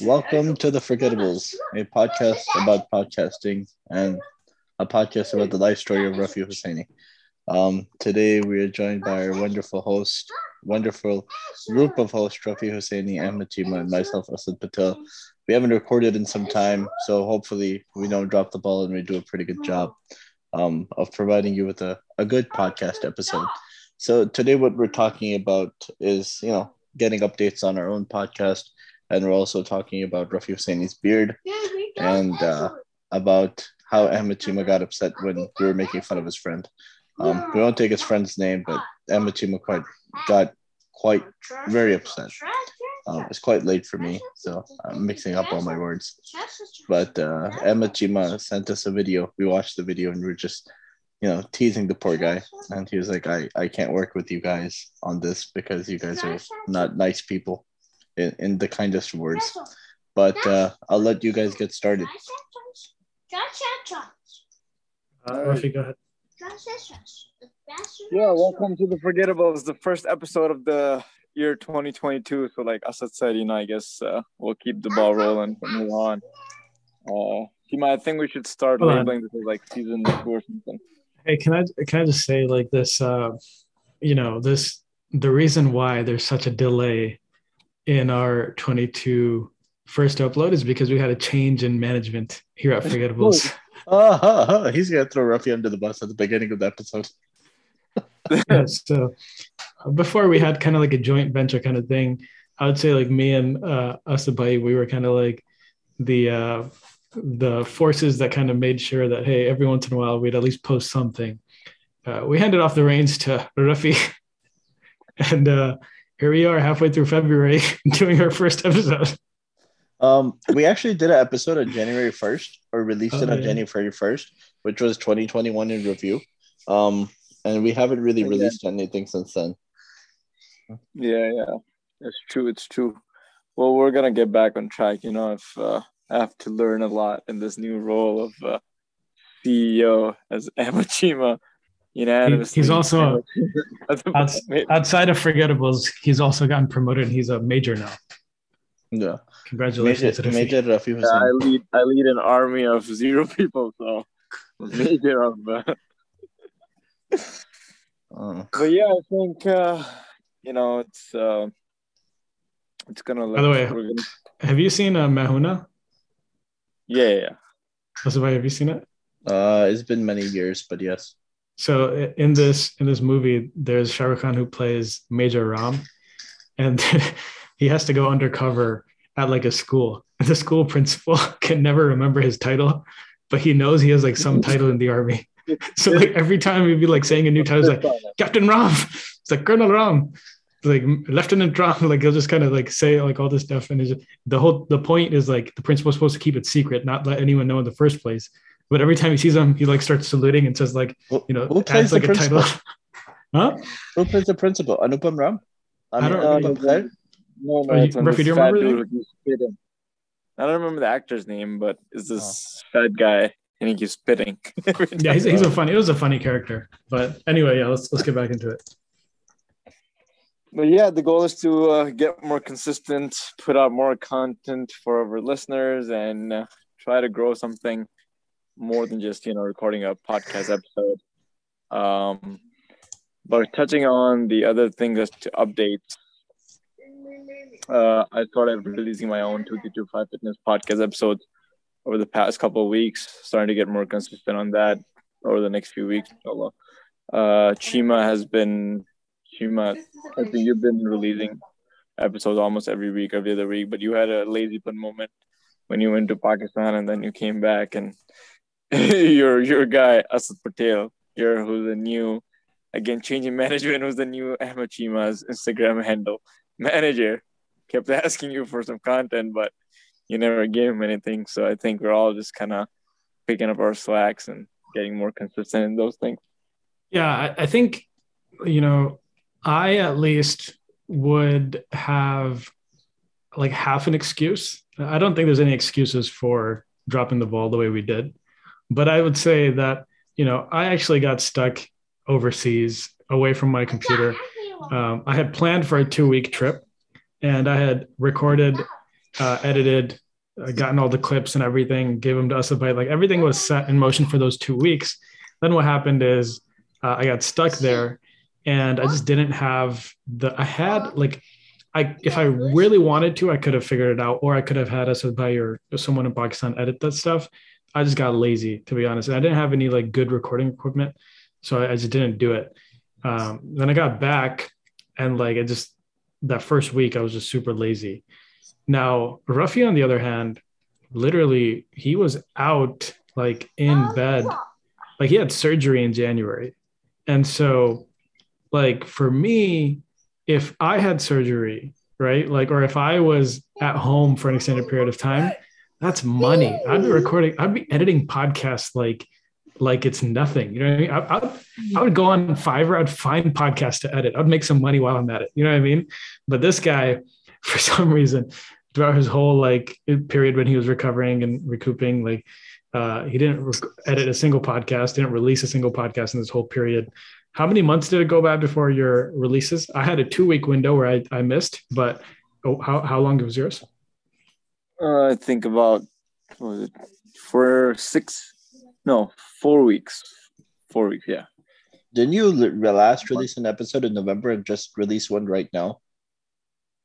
Welcome to the Forgettables, a podcast about podcasting and a podcast about the life story of Rafi Hosseini. Um, today we are joined by our wonderful host, wonderful group of hosts, Rafi Hosseini, and myself, Asad Patel. We haven't recorded in some time, so hopefully we don't drop the ball and we do a pretty good job um, of providing you with a, a good podcast episode. So today what we're talking about is, you know, getting updates on our own podcast, and we're also talking about Rafi Hosseini's beard and uh, about how Ahmed Chima got upset when we were making fun of his friend. Um, we won't take his friend's name, but Ahmed Chima quite got quite very upset. Um, it's quite late for me, so I'm mixing up all my words. But uh, Ahmed Chima sent us a video. We watched the video and we are just, you know, teasing the poor guy. And he was like, I, I can't work with you guys on this because you guys are not nice people in, in the kindest words. But uh, I'll let you guys get started. Uh, Rafi, go ahead. Yeah, welcome to the forgettable. Forgettables, the first episode of the year 2022. So, like Asad said, you know, I guess uh, we'll keep the ball rolling from now on. Uh, Tima, I think we should start Hold on. labeling this as like season two or something. Hey, can I can I just say like this? Uh, you know, this the reason why there's such a delay in our 22 first upload is because we had a change in management here at Forgettables. Oh, he's gonna throw Ruffy under the bus at the beginning of the episode. yeah, so uh, before we had kind of like a joint venture kind of thing. I would say like me and uh, Asabai, we were kind of like the uh, the forces that kind of made sure that hey, every once in a while we'd at least post something. Uh, we handed off the reins to Rafi, and uh, here we are halfway through February doing our first episode. Um, we actually did an episode on January 1st or released it Oh, on yeah. January 1st, which was 2021 in review. Um, and we haven't really Yeah. released anything since then. Yeah, yeah, it's true. It's true. Well, we're gonna get back on track. You know, if uh, I have to learn a lot in this new role of uh, CEO as Amachima, unanimously. he's also- Outs- outside of Forgettables, he's also gotten promoted. and He's a major now. Yeah. Congratulations Major, to Rafi. Major Rafi Yeah, I lead I lead an army of zero people, so major of. Uh, Uh, but yeah, I think uh, you know it's uh, it's gonna. By the way- gonna- Have you seen uh, Main Hoon Na? Yeah, yeah, yeah. Have you seen it? uh, it's been many years, but yes. So in this in this movie, there's Shah Rukh Khan who plays Major Ram, and he has to go undercover at like a school. The school principal can never remember his title, but he knows he has like some title in the army. So like every time he'd be like saying a new title, it's like Captain Ram, it's like Colonel Ram, it's like Lieutenant Ram. Like he'll just kind of like say like all this stuff, and it's just, the whole the point is like the principal's supposed to keep it secret, not let anyone know in the first place. But every time he sees him, he like starts saluting and says like Who, you know who adds plays like the a title. principal? Huh? Who plays the principal? Anupam Ram? I mean, don't Uh, know. Anupam Kher? No, no, Are you- Ruffy, do you fat remember dude who keeps spitting. I don't remember the actor's name, but it's this fat guy and he keeps spitting. Yeah, he's, he's a funny. It was a funny character. But anyway, yeah, let's let's get back into it. But yeah, the goal is to uh, get more consistent, put out more content for our listeners, and uh, try to grow something more than just you know recording a podcast episode. Um, but touching on the other thing is to update. Uh, I started releasing my own two two five fitness podcast episodes over the past couple of weeks. Starting to get more consistent on that over the next few weeks. Uh, Chima has been Chima I think you've been releasing episodes almost every week, every other week, but you had a lazy pun moment when you went to Pakistan and then you came back and your your guy Asad Patel, your who's the new again changing management who's the new Ahmed Chima's Instagram handle manager kept asking you for some content, but you never gave him anything. So I think we're all just kind of picking up our slacks and getting more consistent in those things. Yeah, I, I think you know, I at least would have like half an excuse. I don't think there's any excuses for dropping the ball the way we did, but I would say that you know I actually got stuck overseas away from my computer. Um, I had planned for a two week trip, and I had recorded, uh, edited, uh, gotten all the clips and everything, gave them to us by like everything was set in motion for those two weeks. Then what happened is uh, I got stuck there, and I just didn't have the. I had like I if I really wanted to, I could have figured it out, or I could have had us by or someone in Pakistan edit that stuff. I just got lazy, to be honest. And I didn't have any like good recording equipment, so I, I just didn't do it. Um, then I got back, and like it just that first week I was just super lazy. Now Ruffy, on the other hand, literally he was out like in bed, like he had surgery in January, and so like for me, if I had surgery, right, like or if I was at home for an extended period of time that's money. I'd be recording, I'd be editing podcasts like like it's nothing. You know what I mean? I, I, I, would go on Fiverr, I'd find podcasts to edit. I'd make some money while I'm at it. You know what I mean? But this guy, for some reason, throughout his whole like period when he was recovering and recouping, like uh, he didn't edit a single podcast, didn't release a single podcast in this whole period. How many months did it go back before your releases? I had a two week window where I, I missed, but oh, how, how long was yours? Uh, I think about was it for six, no, four weeks. Four weeks, yeah. Didn't you last release an episode in November and just release one right now?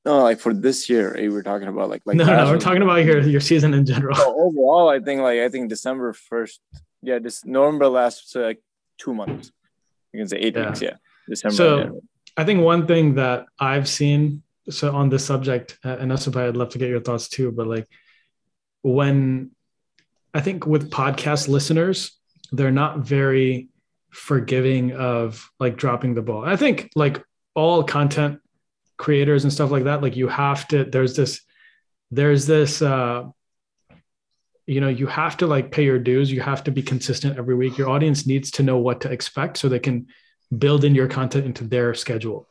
No, like for this year, eh, we're talking about like like. No, no, we're talking about your your season in general. So overall, I think like I think December first, yeah, this November lasts like two months. You can say eight yeah. weeks, yeah. December. So I think one thing that I've seen so on this subject, uh, and Asubhai, I'd love to get your thoughts too. But like when I think with podcast listeners, they're not very forgiving of like dropping the ball. I think like all content creators and stuff like that, like you have to, there's this, there's this, uh, you know, you have to like pay your dues. You have to be consistent every week. Your audience needs to know what to expect so they can build in your content into their schedule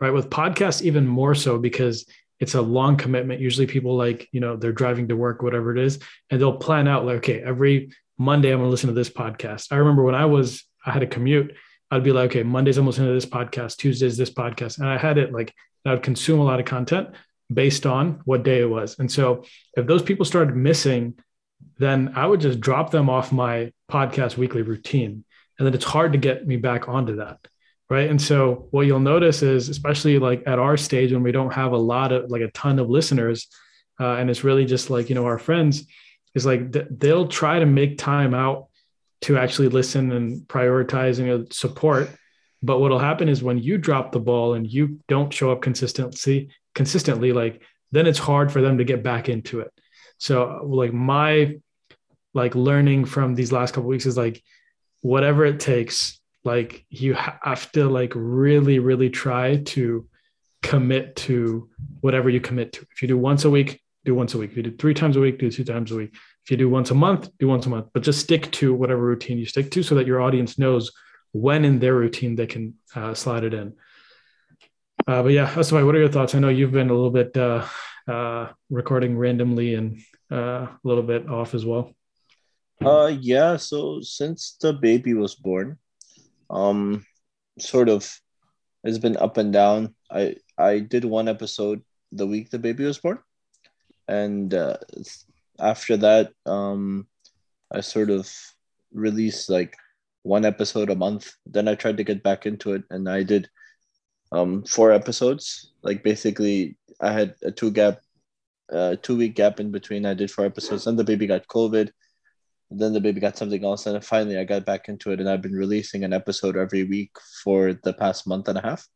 right? With podcasts, even more so because it's a long commitment. Usually people like, you know, they're driving to work, whatever it is, and they'll plan out like, okay, every Monday I'm gonna listen to this podcast. I remember when I was, I had a commute, I'd be like, okay, Mondays I'm listening to this podcast, Tuesdays this podcast. And I had it like I would consume a lot of content based on what day it was. And so if those people started missing, then I would just drop them off my podcast weekly routine. And then it's hard to get me back onto that right? And so what you'll notice is especially like at our stage when we don't have a lot of like a ton of listeners uh, and it's really just like you know our friends is like th- they'll try to make time out to actually listen and prioritize and support. But what'll happen is when you drop the ball and you don't show up consistency consistently like then it's hard for them to get back into it so like my like learning from these last couple weeks is like whatever it takes like you have to like really really try to commit to whatever you commit to. If you do once a week do once a week. If you do three times a week do two times a week. If you do once a month do once a month. But just stick to whatever routine you stick to so that your audience knows when in their routine they can uh, slide it in. Uh, but yeah that's what are your thoughts? I know you've been a little bit uh, uh recording randomly and uh, a little bit off as well uh yeah so since the baby was born um sort of it's been up and down. I I did one episode the week the baby was born, and uh, after that, um, I sort of released like one episode a month. Then I tried to get back into it, and I did um four episodes. Like basically, I had a two gap, uh, two week gap in between. I did four episodes, and the baby got COVID. Then the baby got something else, and finally I got back into it, and I've been releasing an episode every week for the past month and a half.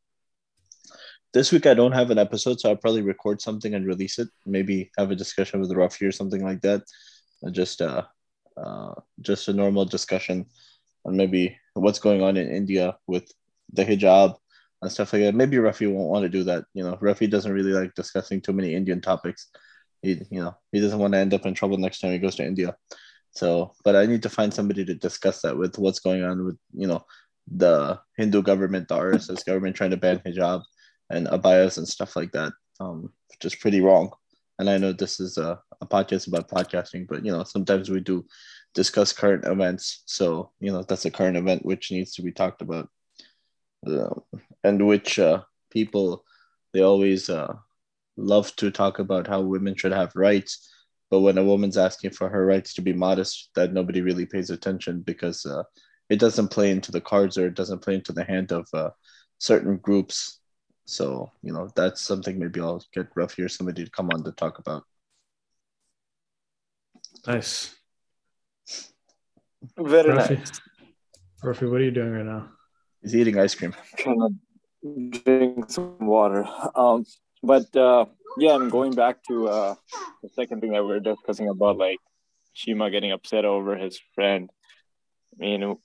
This week I don't have an episode, so I'll probably record something and release it. Maybe have a discussion with Ruffy or something like that. Just uh, uh, just a normal discussion on maybe what's going on in India with the hijab and stuff like that. Maybe Ruffy won't want to do that. You know, Ruffy doesn't really like discussing too many Indian topics. He, you know, he doesn't want to end up in trouble next time he goes to India. So, but I need to find somebody to discuss that with what's going on with, you know, the Hindu government, the RSS government trying to ban hijab and abayas and stuff like that, um, which is pretty wrong. And I know this is a, a podcast about podcasting, but, you know, sometimes we do discuss current events. So, you know, that's a current event which needs to be talked about. And which uh, people, they always uh, love to talk about how women should have rights, but when a woman's asking for her rights to be modest, that nobody really pays attention because uh, it doesn't play into the cards or it doesn't play into the hand of uh, certain groups. So you know that's something maybe I'll get Ruffy or somebody to come on to talk about. Nice. Very Ruffy, nice. Ruffy, what are you doing right now? He's eating ice cream. Kind of drink some water. Um, but uh, yeah, I'm going back to uh, the second thing that we were discussing about like Chima getting upset over his friend. I mean,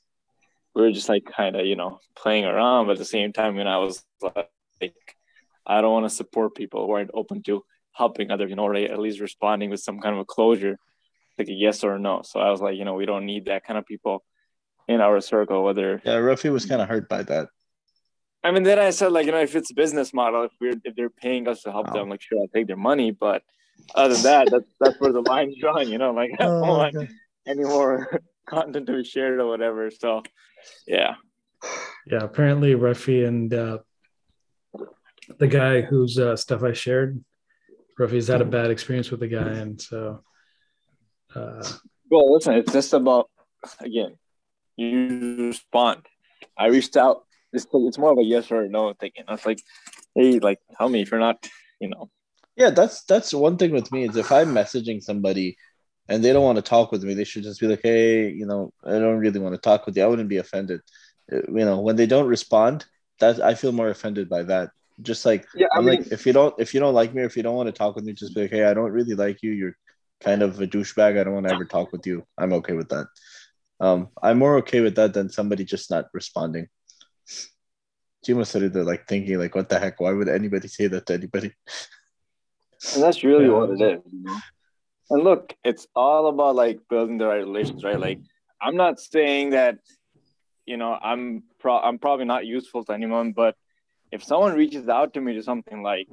we were just like kind of you know playing around, but at the same time, when I was like, I don't want to support people who aren't open to helping others, you know, or at least responding with some kind of a closure, like a yes or a no. So I was like, you know, we don't need that kind of people in our circle, whether Yeah, Ruffy was kind of hurt by that. I mean, then I said like, you know, if it's a business model, if we're if they're paying us to help Wow. them, like sure, I'll take their money. But other than that, that's that's where the line's drawn. You know, like I don't want any more content to be shared or whatever. So, yeah, Yeah, apparently Ruffy and uh, the guy whose uh, stuff I shared, Ruffy's had a bad experience with the guy, and so uh, well, listen, it's just about again, you respond. I reached out. It's it's more of a yes or no thing. And I was like, hey, like tell me if you're not, you know, Yeah, that's that's one thing with me is if I'm messaging somebody and they don't want to talk with me, they should just be like, hey, you know, I don't really want to talk with you. I wouldn't be offended. Uh, You know, when they don't respond, that I feel more offended by that. Just like yeah. I'm mean, like, if you don't if you don't like me or if you don't want to talk with me, just be like, hey, I don't really like you. You're kind of a douchebag. I don't want to ever talk with you. I'm okay with that. Um, I'm more okay with that than somebody just not responding. Chima started there like thinking like, what the heck? Why would anybody say that to anybody? And that's really Yeah. what it is. You know? And look, it's all about like building the right relations, right? Like, I'm not saying that, you know, I'm pro- I'm probably not useful to anyone, but if someone reaches out to me to something like,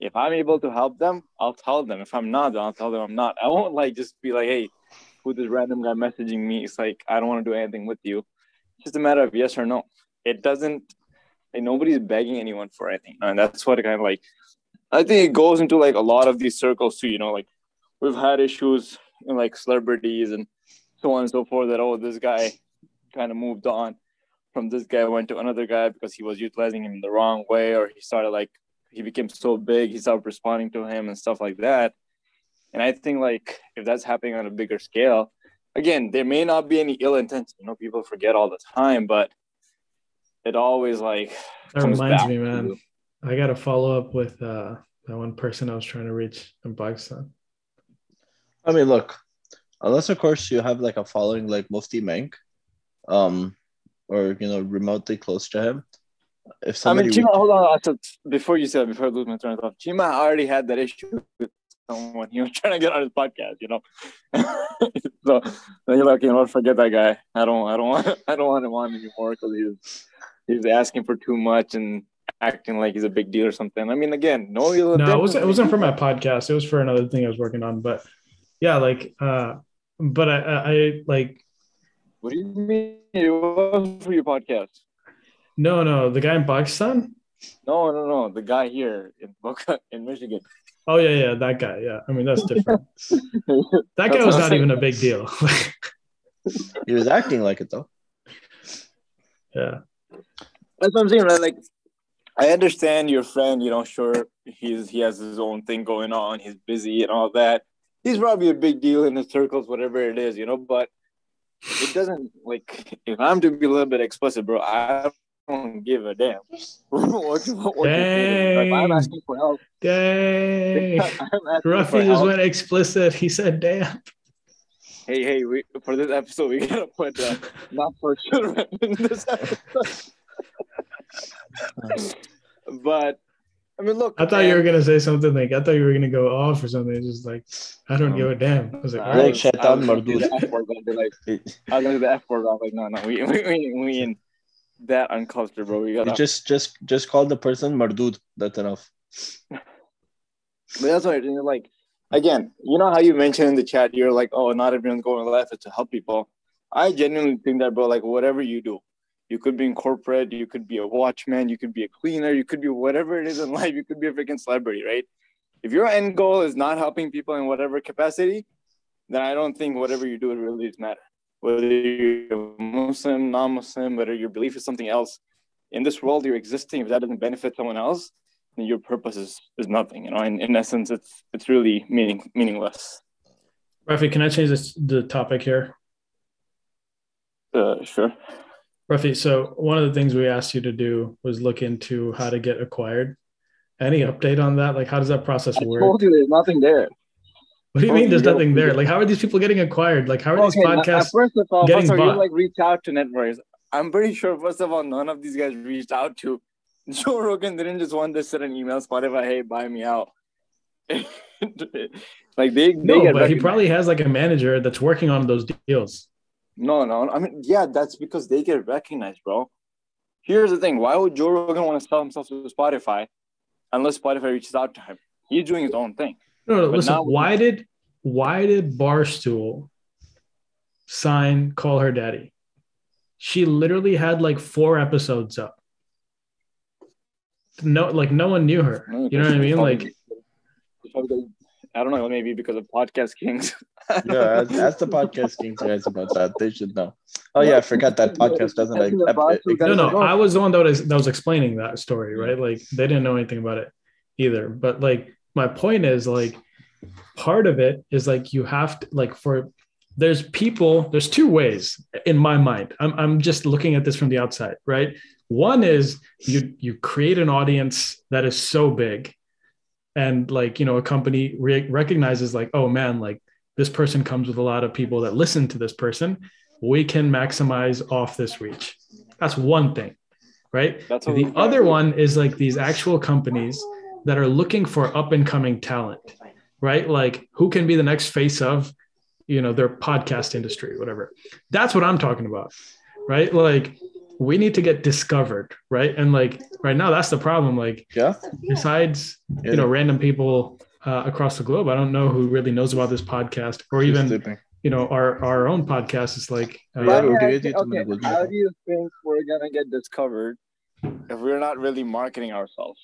if I'm able to help them, I'll tell them. If I'm not, then I'll tell them I'm not. I won't like just be like, hey, who this random guy messaging me? It's like I don't want to do anything with you. It's just a matter of yes or no. It doesn't. Like, nobody's begging anyone for anything, and that's what kind of like I think it goes into like a lot of these circles too. You know, like we've had issues in like celebrities and so on and so forth. That oh, this guy kind of moved on from this guy, went to another guy because he was utilizing him the wrong way, or he started like he became so big, he stopped responding to him and stuff like that. And I think like if that's happening on a bigger scale, again, there may not be any ill intent. You know, people forget all the time, but it always like that comes reminds back me, man. you. I got to follow up with uh, that one person I was trying to reach in Pakistan. I mean, look, unless of course you have like a following like Mufti Menk, um, or you know, remotely close to him. If I mean, Chima, hold on. Before you said, before I lose my train of thought, Chima already had that issue with someone. He was trying to get on his podcast, you know. so then you're like, you know what? Forget that guy. I don't, I don't want, I don't want him on anymore because he's he's asking for too much and acting like he's a big deal or something. I mean, again, no, No, it wasn't. It wasn't for my podcast. It was for another thing I was working on. But yeah, like, uh, but I, I, I like What do you mean? It was for your podcast. no, no. The guy in Pakistan. No, no, no. The guy here in Boca, in Michigan. Oh yeah, yeah, that guy. Yeah, I mean that's different. That That's guy was not even a big deal. he was acting like it though. yeah, That's what I'm saying, right? Like, I understand your friend. You know, sure, he's he has his own thing going on. He's busy and all that. He's probably a big deal in his circles, whatever it is, you know. But it doesn't like if I'm to be a little bit explicit, bro. I don't give a damn. what, you- what, what you. Like, I'm asking for help. dang. I'm for Ruffy just help. went explicit. He said, "Damn." Hey, hey, we, for this episode, we gotta put uh, not for children in this episode. but I mean, look. I thought you were gonna say something like I thought you were gonna go off or something. Just like I don't give a damn. I was like, I all Like was- I was gonna do Mardud. the F word, I'd be like, I was gonna do the F word. I was like, no, no, we we we, we in that uncultured, bro. We you gotta. just just just call the person Mardud. That's enough. But that's why, you know, like, again, you know how you mentioned in the chat, you're like, oh, not everyone's going left it's to help people. I genuinely think that, bro. Like, whatever you do, you could be in corporate, you could be a watchman, you could be a cleaner, you could be whatever it is in life. You could be a freaking celebrity, right? If your end goal is not helping people in whatever capacity, then I don't think whatever you do it really matter. Whether you're Muslim, non-Muslim, whether your belief is something else, in this world you're existing, if that doesn't benefit someone else, then your purpose is, is nothing. You know, in, in essence, it's it's really meaning meaningless. Rafi, can I change this, the topic here? Uh, sure. Rafi, so one of the things we asked you to do was look into how to get acquired. Any update on that? Like, how does that process I work? told you there's nothing there. What do you mean there's you, nothing there? Like, how are these people getting acquired? Like, how are these now- uh, podcasts? First of all, getting first of all, bought? you like reach out to networks. I'm pretty sure, first of all, none of these guys reached out to Joe Rogan. Didn't just want to send an email Spotify, hey, buy me out. like they, they No, but he probably has like a manager that's working on those deals. No, no. I mean, yeah, that's because they get recognized, bro. Here's the thing: Why would Joe Rogan want to sell himself to Spotify unless Spotify reaches out to him? He's doing his own thing. No, no, But listen. now- Why did why did Barstool sign Call Her Daddy? She literally had like four episodes up. No, like no one knew her. You know what I mean? Like, I don't know, maybe because of podcast kings. Yeah, ask, ask the podcast kings guys about that. They should know. Oh yeah, I forgot that podcast doesn't like. ep- ep- no, no. I was the one that was that was explaining that story, right? Like they didn't know anything about it either. But like my point is like part of it is like you have to like for there's people there's two ways in my mind. I'm, I'm just looking at this from the outside right? One is you you create an audience that is so big and like you know a company re- recognizes like oh man like this person comes with a lot of people that listen to this person. We can maximize off this reach. That's one thing right? The other one is like these actual companies that are looking for up and coming talent right? Like who can be the next face of you know their podcast industry whatever. That's what i'm talking about right? Like we need to get discovered right? And like right now that's the problem. Like yeah, besides yeah. you know random people uh, across the globe i don't know who really knows about this podcast or She's even sleeping. you know our our own podcast is like uh, Yeah, okay, ask you- you two okay, how do you think we're gonna get discovered if we're not really marketing ourselves?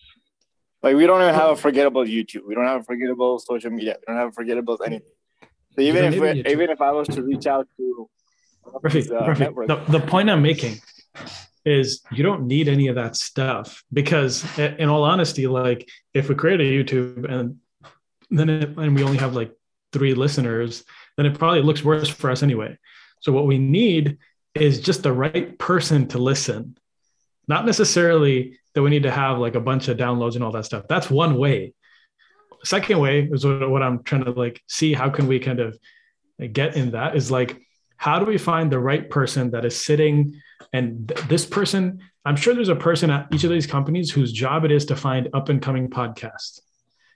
Like we don't even have a forgettable YouTube. We don't have a forgettable social media. We don't have a forgettable anything. So even if we, even if I was to reach out to one of Rafi, uh, Rafi, networks, the, the point I'm making is you don't need any of that stuff because in all honesty, like if we create a YouTube and then it, and we only have like three listeners, then it probably looks worse for us anyway. So what we need is just the right person to listen. Not necessarily that we need to have like a bunch of downloads and all that stuff. That's one way. Second way is what, what I'm trying to like see how can we kind of get in that is like how do we find the right person that is sitting and th- this person i'm sure there's a person at each of these companies whose job it is to find up and coming podcasts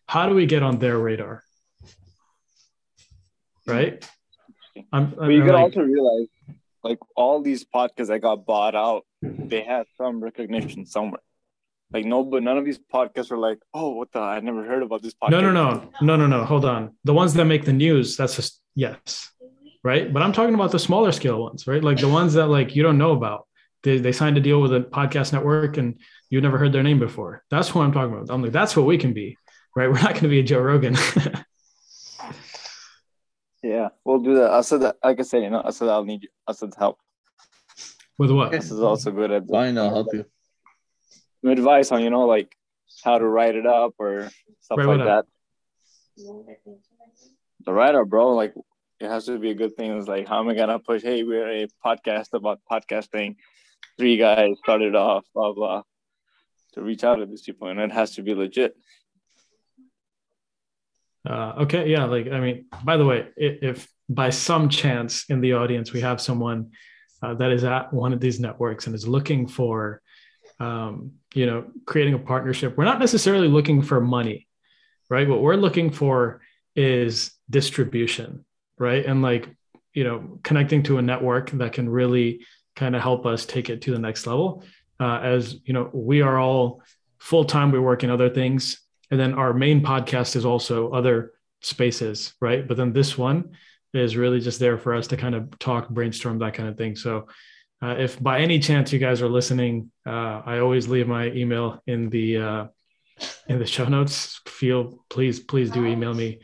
how do we get on their radar right i'm, but you I'm could like, also realize, like all these podcasts that got bought out, they had some recognition somewhere. Like no, but none of these podcasts are like, oh, what the? I never heard about this podcast. no no no no no no hold on the ones that make the news that's just yes right but i'm talking about the smaller scale ones right like the ones that like you don't know about they, they signed a deal with a podcast network and you never heard their name before that's what i'm talking about i'm like that's what we can be right we're not going to be a joe rogan Yeah, we'll do that. I said that, like I said, you know, I said I'll need you. I said help. with what This is also good at Fine, I'll help you. Some advice on, you know, like how to write it up or stuff Write like what that. The writer, bro, like it has to be a good thing. It's like, how am I gonna push? Hey, we're a podcast about podcasting. Three guys started off, blah blah, to reach out to these people, and it has to be legit. Uh, okay, yeah. Like, I mean, by the way, i- if by some chance in the audience we have someone uh, that is at one of these networks and is looking for, um, you know, creating a partnership, we're not necessarily looking for money, right? What we're looking for is distribution, right? And like, you know, connecting to a network that can really kind of help us take it to the next level. Uh, as you know, we are all full time. We work in other things and then our main podcast is also other spaces right but then this one is really just there for us to kind of talk brainstorm that kind of thing so uh, if by any chance you guys are listening uh, i always leave my email in the uh, in the show notes. Feel please, please do email me.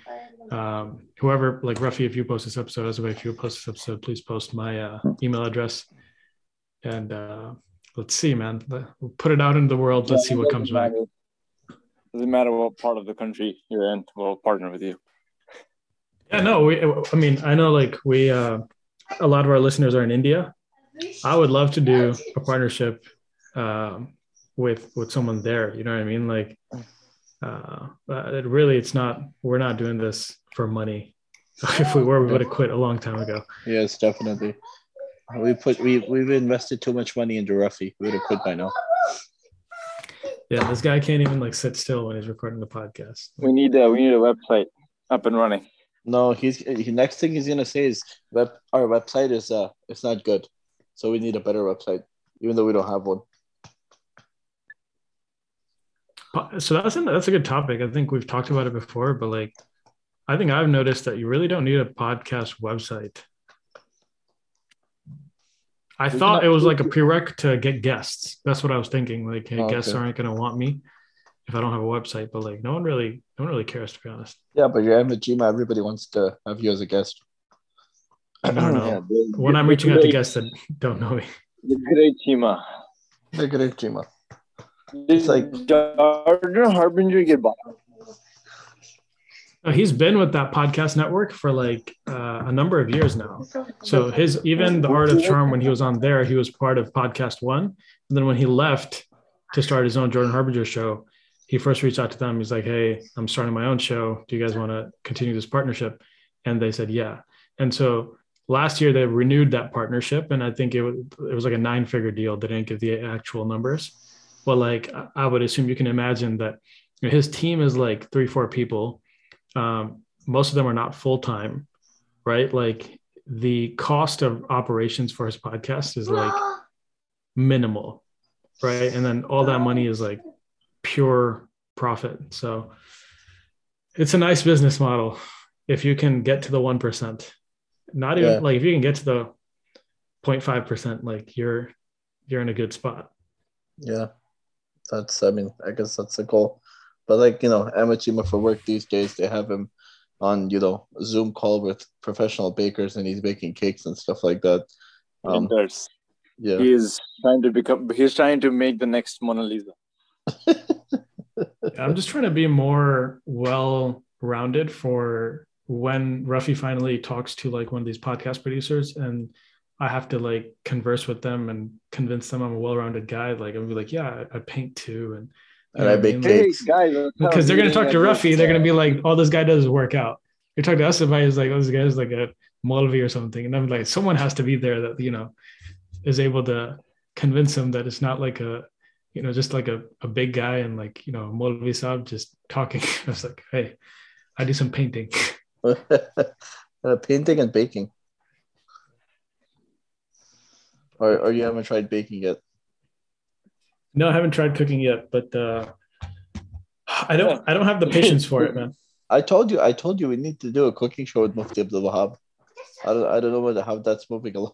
Um, whoever, like Ruffy, if you post this episode, as a way, if you post this episode, please post my uh, email address. And uh, let's see, man. We'll put it out into the world. Let's see what comes back. Doesn't matter what part of the country you're in, we'll partner with you. Yeah, no, we, I mean, I know like we, uh, a lot of our listeners are in India. I would love to do a partnership um, with with someone there. You know what I mean? Like, uh, it really, it's not. We're not doing this for money. if we were, we would have quit a long time ago. Yes, definitely. We put we we've invested too much money into Ruffy. We would have quit by now. Yeah, this guy can't even like sit still when he's recording the podcast. We need a we need a website up and running. No, he's he, next thing he's gonna say is web our website is uh it's not good, so we need a better website, even though we don't have one. So that's a, that's a good topic. I think we've talked about it before, but like, I think I've noticed that you really don't need a podcast website. I thought it was like a prereq to get guests. That's what I was thinking. Like, hey, oh, guests aren't going to want me if I don't have a website. But like, no one really, no one really cares to be honest. Yeah, but you're Emma Gma. Everybody wants to have you as a guest. I don't know. Yeah, when I'm reaching out to guests that don't know me. The great Chima. The great Chima. It's like Jordan Harbinger get bought. Uh, he's been with that podcast network for like uh, a number of years now. So his even the Art of Charm when he was on there, he was part of Podcast One. And then when he left to start his own Jordan Harbinger show, he first reached out to them. He's like, "Hey, I'm starting my own show. Do you guys want to continue this partnership?" And they said, "Yeah." And so last year they renewed that partnership, and I think it was it was like a nine figure deal. They didn't give the actual numbers, but like I would assume you can imagine that his team is like three four people um, most of them are not full time, right? Like the cost of operations for his podcast is like minimal, right? And then all that money is like pure profit. So it's a nice business model if you can get to the 1%. Not even yeah. like if you can get to the 0.5%, like you're you're in a good spot. Yeah. That's I mean, I guess that's the goal. But like you know, Emma Chima for work these days, they have him on you know Zoom call with professional bakers, and he's baking cakes and stuff like that. Um, yeah, he's trying to become. He's trying to make the next Mona Lisa. I'm just trying to be more well rounded for when Ruffy finally talks to like one of these podcast producers and I have to like converse with them and convince them I'm a well-rounded guy. Like I'm be like, yeah, I, I paint too, and and I bake cakes. guys, because they're gonna talk to Ruffy, they're gonna be like, "All this guy does is work out." You talk to us about he's like, "Oh, this guy's like a Molvi or something," and I'm like, someone has to be there that you know is able to convince him that it's not like a you know just like a, a big guy and like you know Molvi Saab just talking. I was like, "Hey, I do some painting." uh, painting and baking. Or, or you haven't tried baking yet? No, I haven't tried cooking yet, but uh, I don't. I don't have the patience for it, man. I told you. I told you we need to do a cooking show with Mufti Abdul Wahab. I don't. I don't know whether how that's moving along.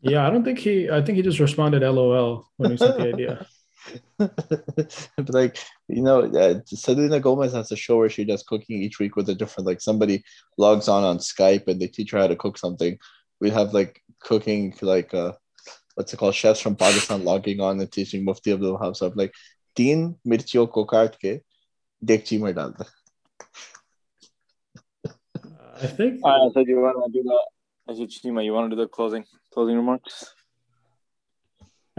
yeah, I don't think he. I think he just responded "LOL" when he sent the idea. but like you know, uh, Selena Gomez has a show where she does cooking each week with a different. Like somebody logs on on Skype and they teach her how to cook something. We have like cooking like uh what's it called chefs from Pakistan logging on and teaching Mufti Abdul Wahab so like तीन मिर्चियों को काट के डेगची में डाल दे I think. I said you want to do that. As you, Chima, you want to do the closing closing remarks?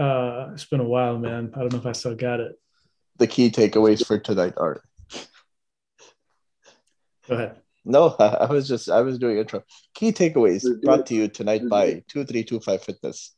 Uh, it's been a while, man. I don't know if I still got it. The key takeaways for tonight are. Go ahead. No, I was just I was doing intro. Key takeaways brought to you tonight by two three two five Fitness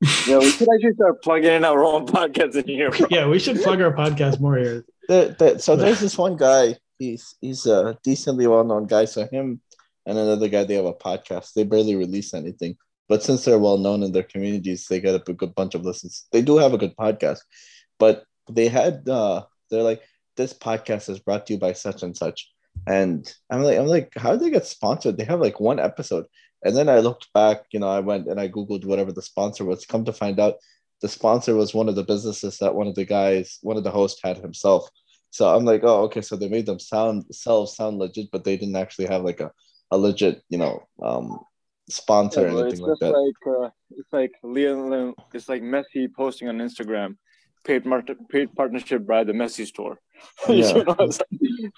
yeah, we should actually start plugging in our own podcast in here. Bro. Yeah, we should plug our podcast more here. The, the, so there's this one guy. He's he's a decently well known guy. So him and another guy, they have a podcast. They barely release anything, but since they're well known in their communities, they get a good bunch of listens. They do have a good podcast, but they had uh, they're like this podcast is brought to you by such and such. And I'm like, I'm like, how did they get sponsored? They have like one episode. And then I looked back, you know, I went and I Googled whatever the sponsor was. Come to find out, the sponsor was one of the businesses that one of the guys, one of the hosts had himself. So I'm like, oh, okay. So they made them sound self sound legit, but they didn't actually have like a, a legit, you know, um, sponsor Yeah, or anything it's like just that. like uh, it's like Leo, it's like Messi posting on Instagram, paid mar- paid partnership by the Messi store. Yeah. you know, it's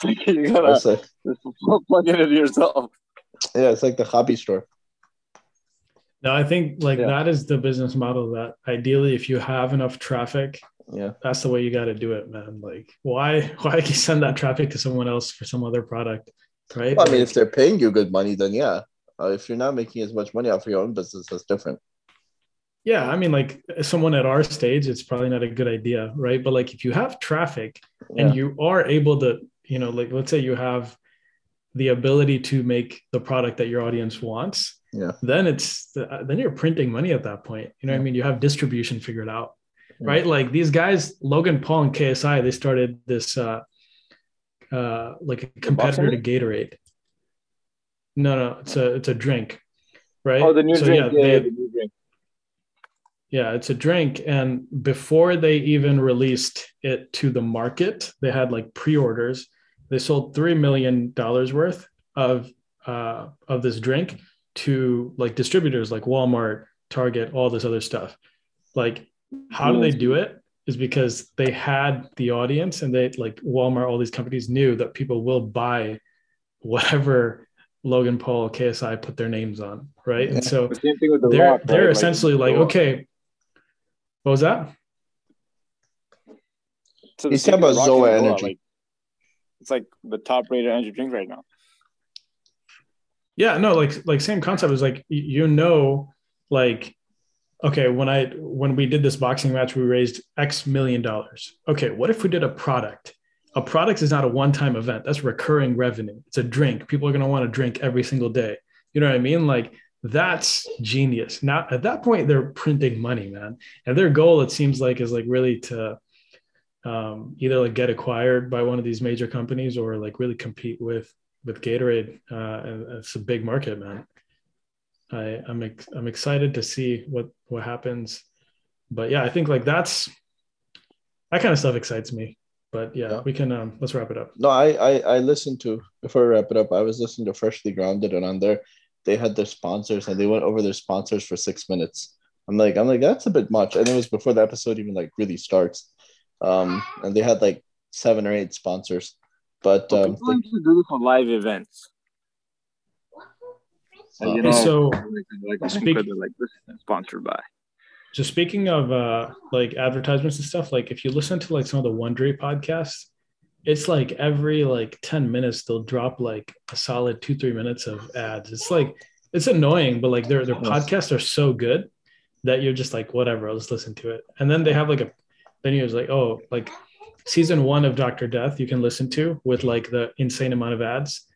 like, you gotta It's like, plug it into yourself. yeah, it's like the hobby store. No, I think like Yeah. that is the business model that ideally, if you have enough traffic, Yeah. that's the way you got to do it, man. Like, why why you send that traffic to someone else for some other product, right? Well, I mean, Like, if they're paying you good money, then yeah. Uh, if you're not making as much money off your own business, that's different. yeah, I mean, like someone at our stage, it's probably not a good idea, right? But like if you have traffic Yeah. and you are able to, you know, like let's say you have the ability to make the product that your audience wants, Yeah. then it's then you're printing money at that point. You know what I mean? You have distribution figured out, Yeah. right? Like these guys, Logan Paul and KSI, they started this uh uh like a competitor to Gatorade. No, no, it's a it's a drink, right? Oh, the new So, drink. yeah, Yeah, they- the new drink. yeah, it's a drink. And before they even released it to the market, they had like pre-orders. They sold three million dollars worth of uh, of this drink to like distributors like Walmart, Target, all this other stuff. Like, how do they do it? Is because they had the audience and they like Walmart, all these companies knew that people will buy whatever Logan Paul, KSI put their names on, right? Yeah. And so The same thing with the they're Rock, they're right? essentially like, The- okay, what was that? So He's talking about Zoa and Zoa, Energy. Like, it's like the top rated energy drink right now. Yeah, no, like like same concept is like you know, like okay, when I when we did this boxing match, we raised X million dollars. Okay, what if we did a product? A product is not a one-time event. That's recurring revenue. It's a drink. People are gonna want to drink every single day. You know what I mean? Like that's genius. Now at that point, they're printing money, man. And their goal, it seems like, is like really to um, either like get acquired by one of these major companies or like really compete with with Gatorade. Uh, it's a big market, man. I, I'm ex- I'm excited to see what what happens, but yeah, I think like that's that kind of stuff excites me. But yeah, Yeah. we can um, let's wrap it up. No, I, I I listened to before we wrap it up. I was listening to Freshly Grounded, and on there, they had their sponsors, and they went over their sponsors for six minutes. I'm like, I'm like, that's a bit much, and it was before the episode even like really starts. Um, and they had like seven or eight sponsors, but But um, people used to do this for live events. And, you know, so- like, like, Speak- like this sponsored by. So speaking of uh, like advertisements and stuff, like if you listen to like some of the Wondery podcasts, it's like every like 10 minutes they'll drop like a solid two, three minutes of ads. It's like it's annoying, but like their their podcasts are so good that you're just like, whatever, I'll just listen to it. And then they have like a then you're like, oh, like season one of Dr. Death you can listen to with like the insane amount of ads.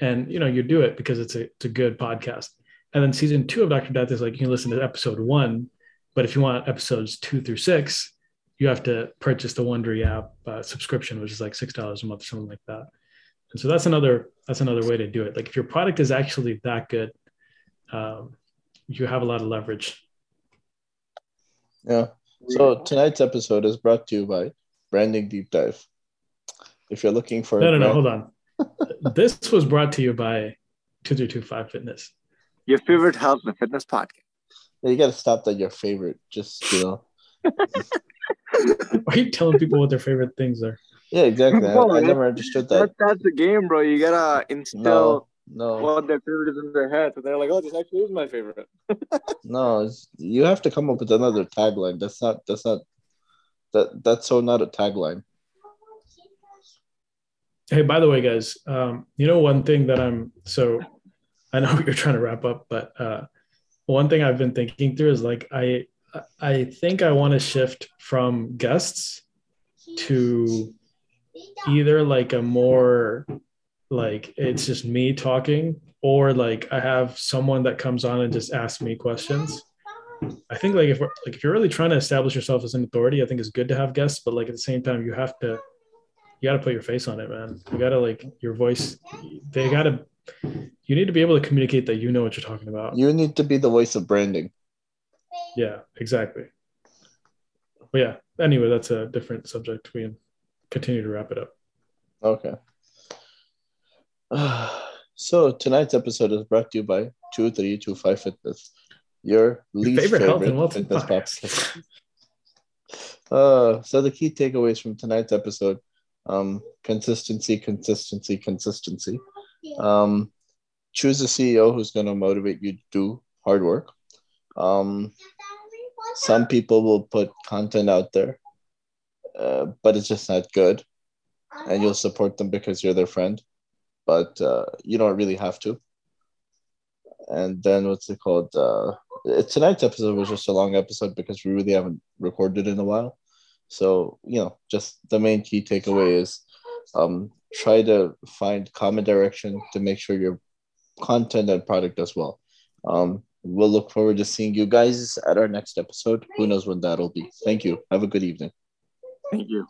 And you know, you do it because it's a it's a good podcast. And then season two of Dr. Death is like you can listen to episode one but if you want episodes two through six, you have to purchase the Wondery app uh, subscription, which is like six dollars a month, something like that. And so that's another that's another way to do it. Like if your product is actually that good, um, you have a lot of leverage. yeah. So tonight's episode is brought to you by Branding Deep Dive. If you're looking for No, no, no, brand- hold on. this was brought to you by two three two five Fitness. Your favorite health and fitness podcast. You got to stop at your favorite. Just you know, Why are you telling people what their favorite things are? yeah, exactly. I, No, I never understood that. That, that's the game, bro. You gotta instill No, no. what their favorite is in their head. So they're like, oh, this actually is my favorite. No, it's, you have to come up with another tagline. That's not. That's not. That that's so not a tagline. Hey, by the way, guys, um, you know one thing that I'm so I know you're trying to wrap up, but uh, one thing I've been thinking through is like I I think I want to shift from guests to either like a more like it's just me talking or like I have someone that comes on and just asks me questions. I think like if we're like if you're really trying to establish yourself as an authority, I think it's good to have guests, but like at the same time you have to you got to put your face on it, man. You got to like your voice. They got to. You need to be able to communicate that you know what you're talking about. You need to be the voice of branding. Yeah, exactly. but yeah. Anyway, that's a different subject. We can continue to wrap it up. Okay. so tonight's episode is brought to you by Two Three Two Five Fitness, your least favorite favorite, health and wellness fitness podcast. podcast. Uh, so the key takeaways from tonight's episode: um, consistency, consistency, consistency. Um, choose a CEO who's going to motivate you to do hard work. Um, some people will put content out there, uh, but it's just not good, and you'll support them because you're their friend, but uh, you don't really have to. And then what's it called? Uh, tonight's episode was just a long episode because we really haven't recorded in a while. So you know, just the main key takeaway is um, try to find common direction to make sure your content and product does well. Um, we'll look forward to seeing you guys at our next episode. Who knows when that'll be? Thank you. Have a good evening. Thank you.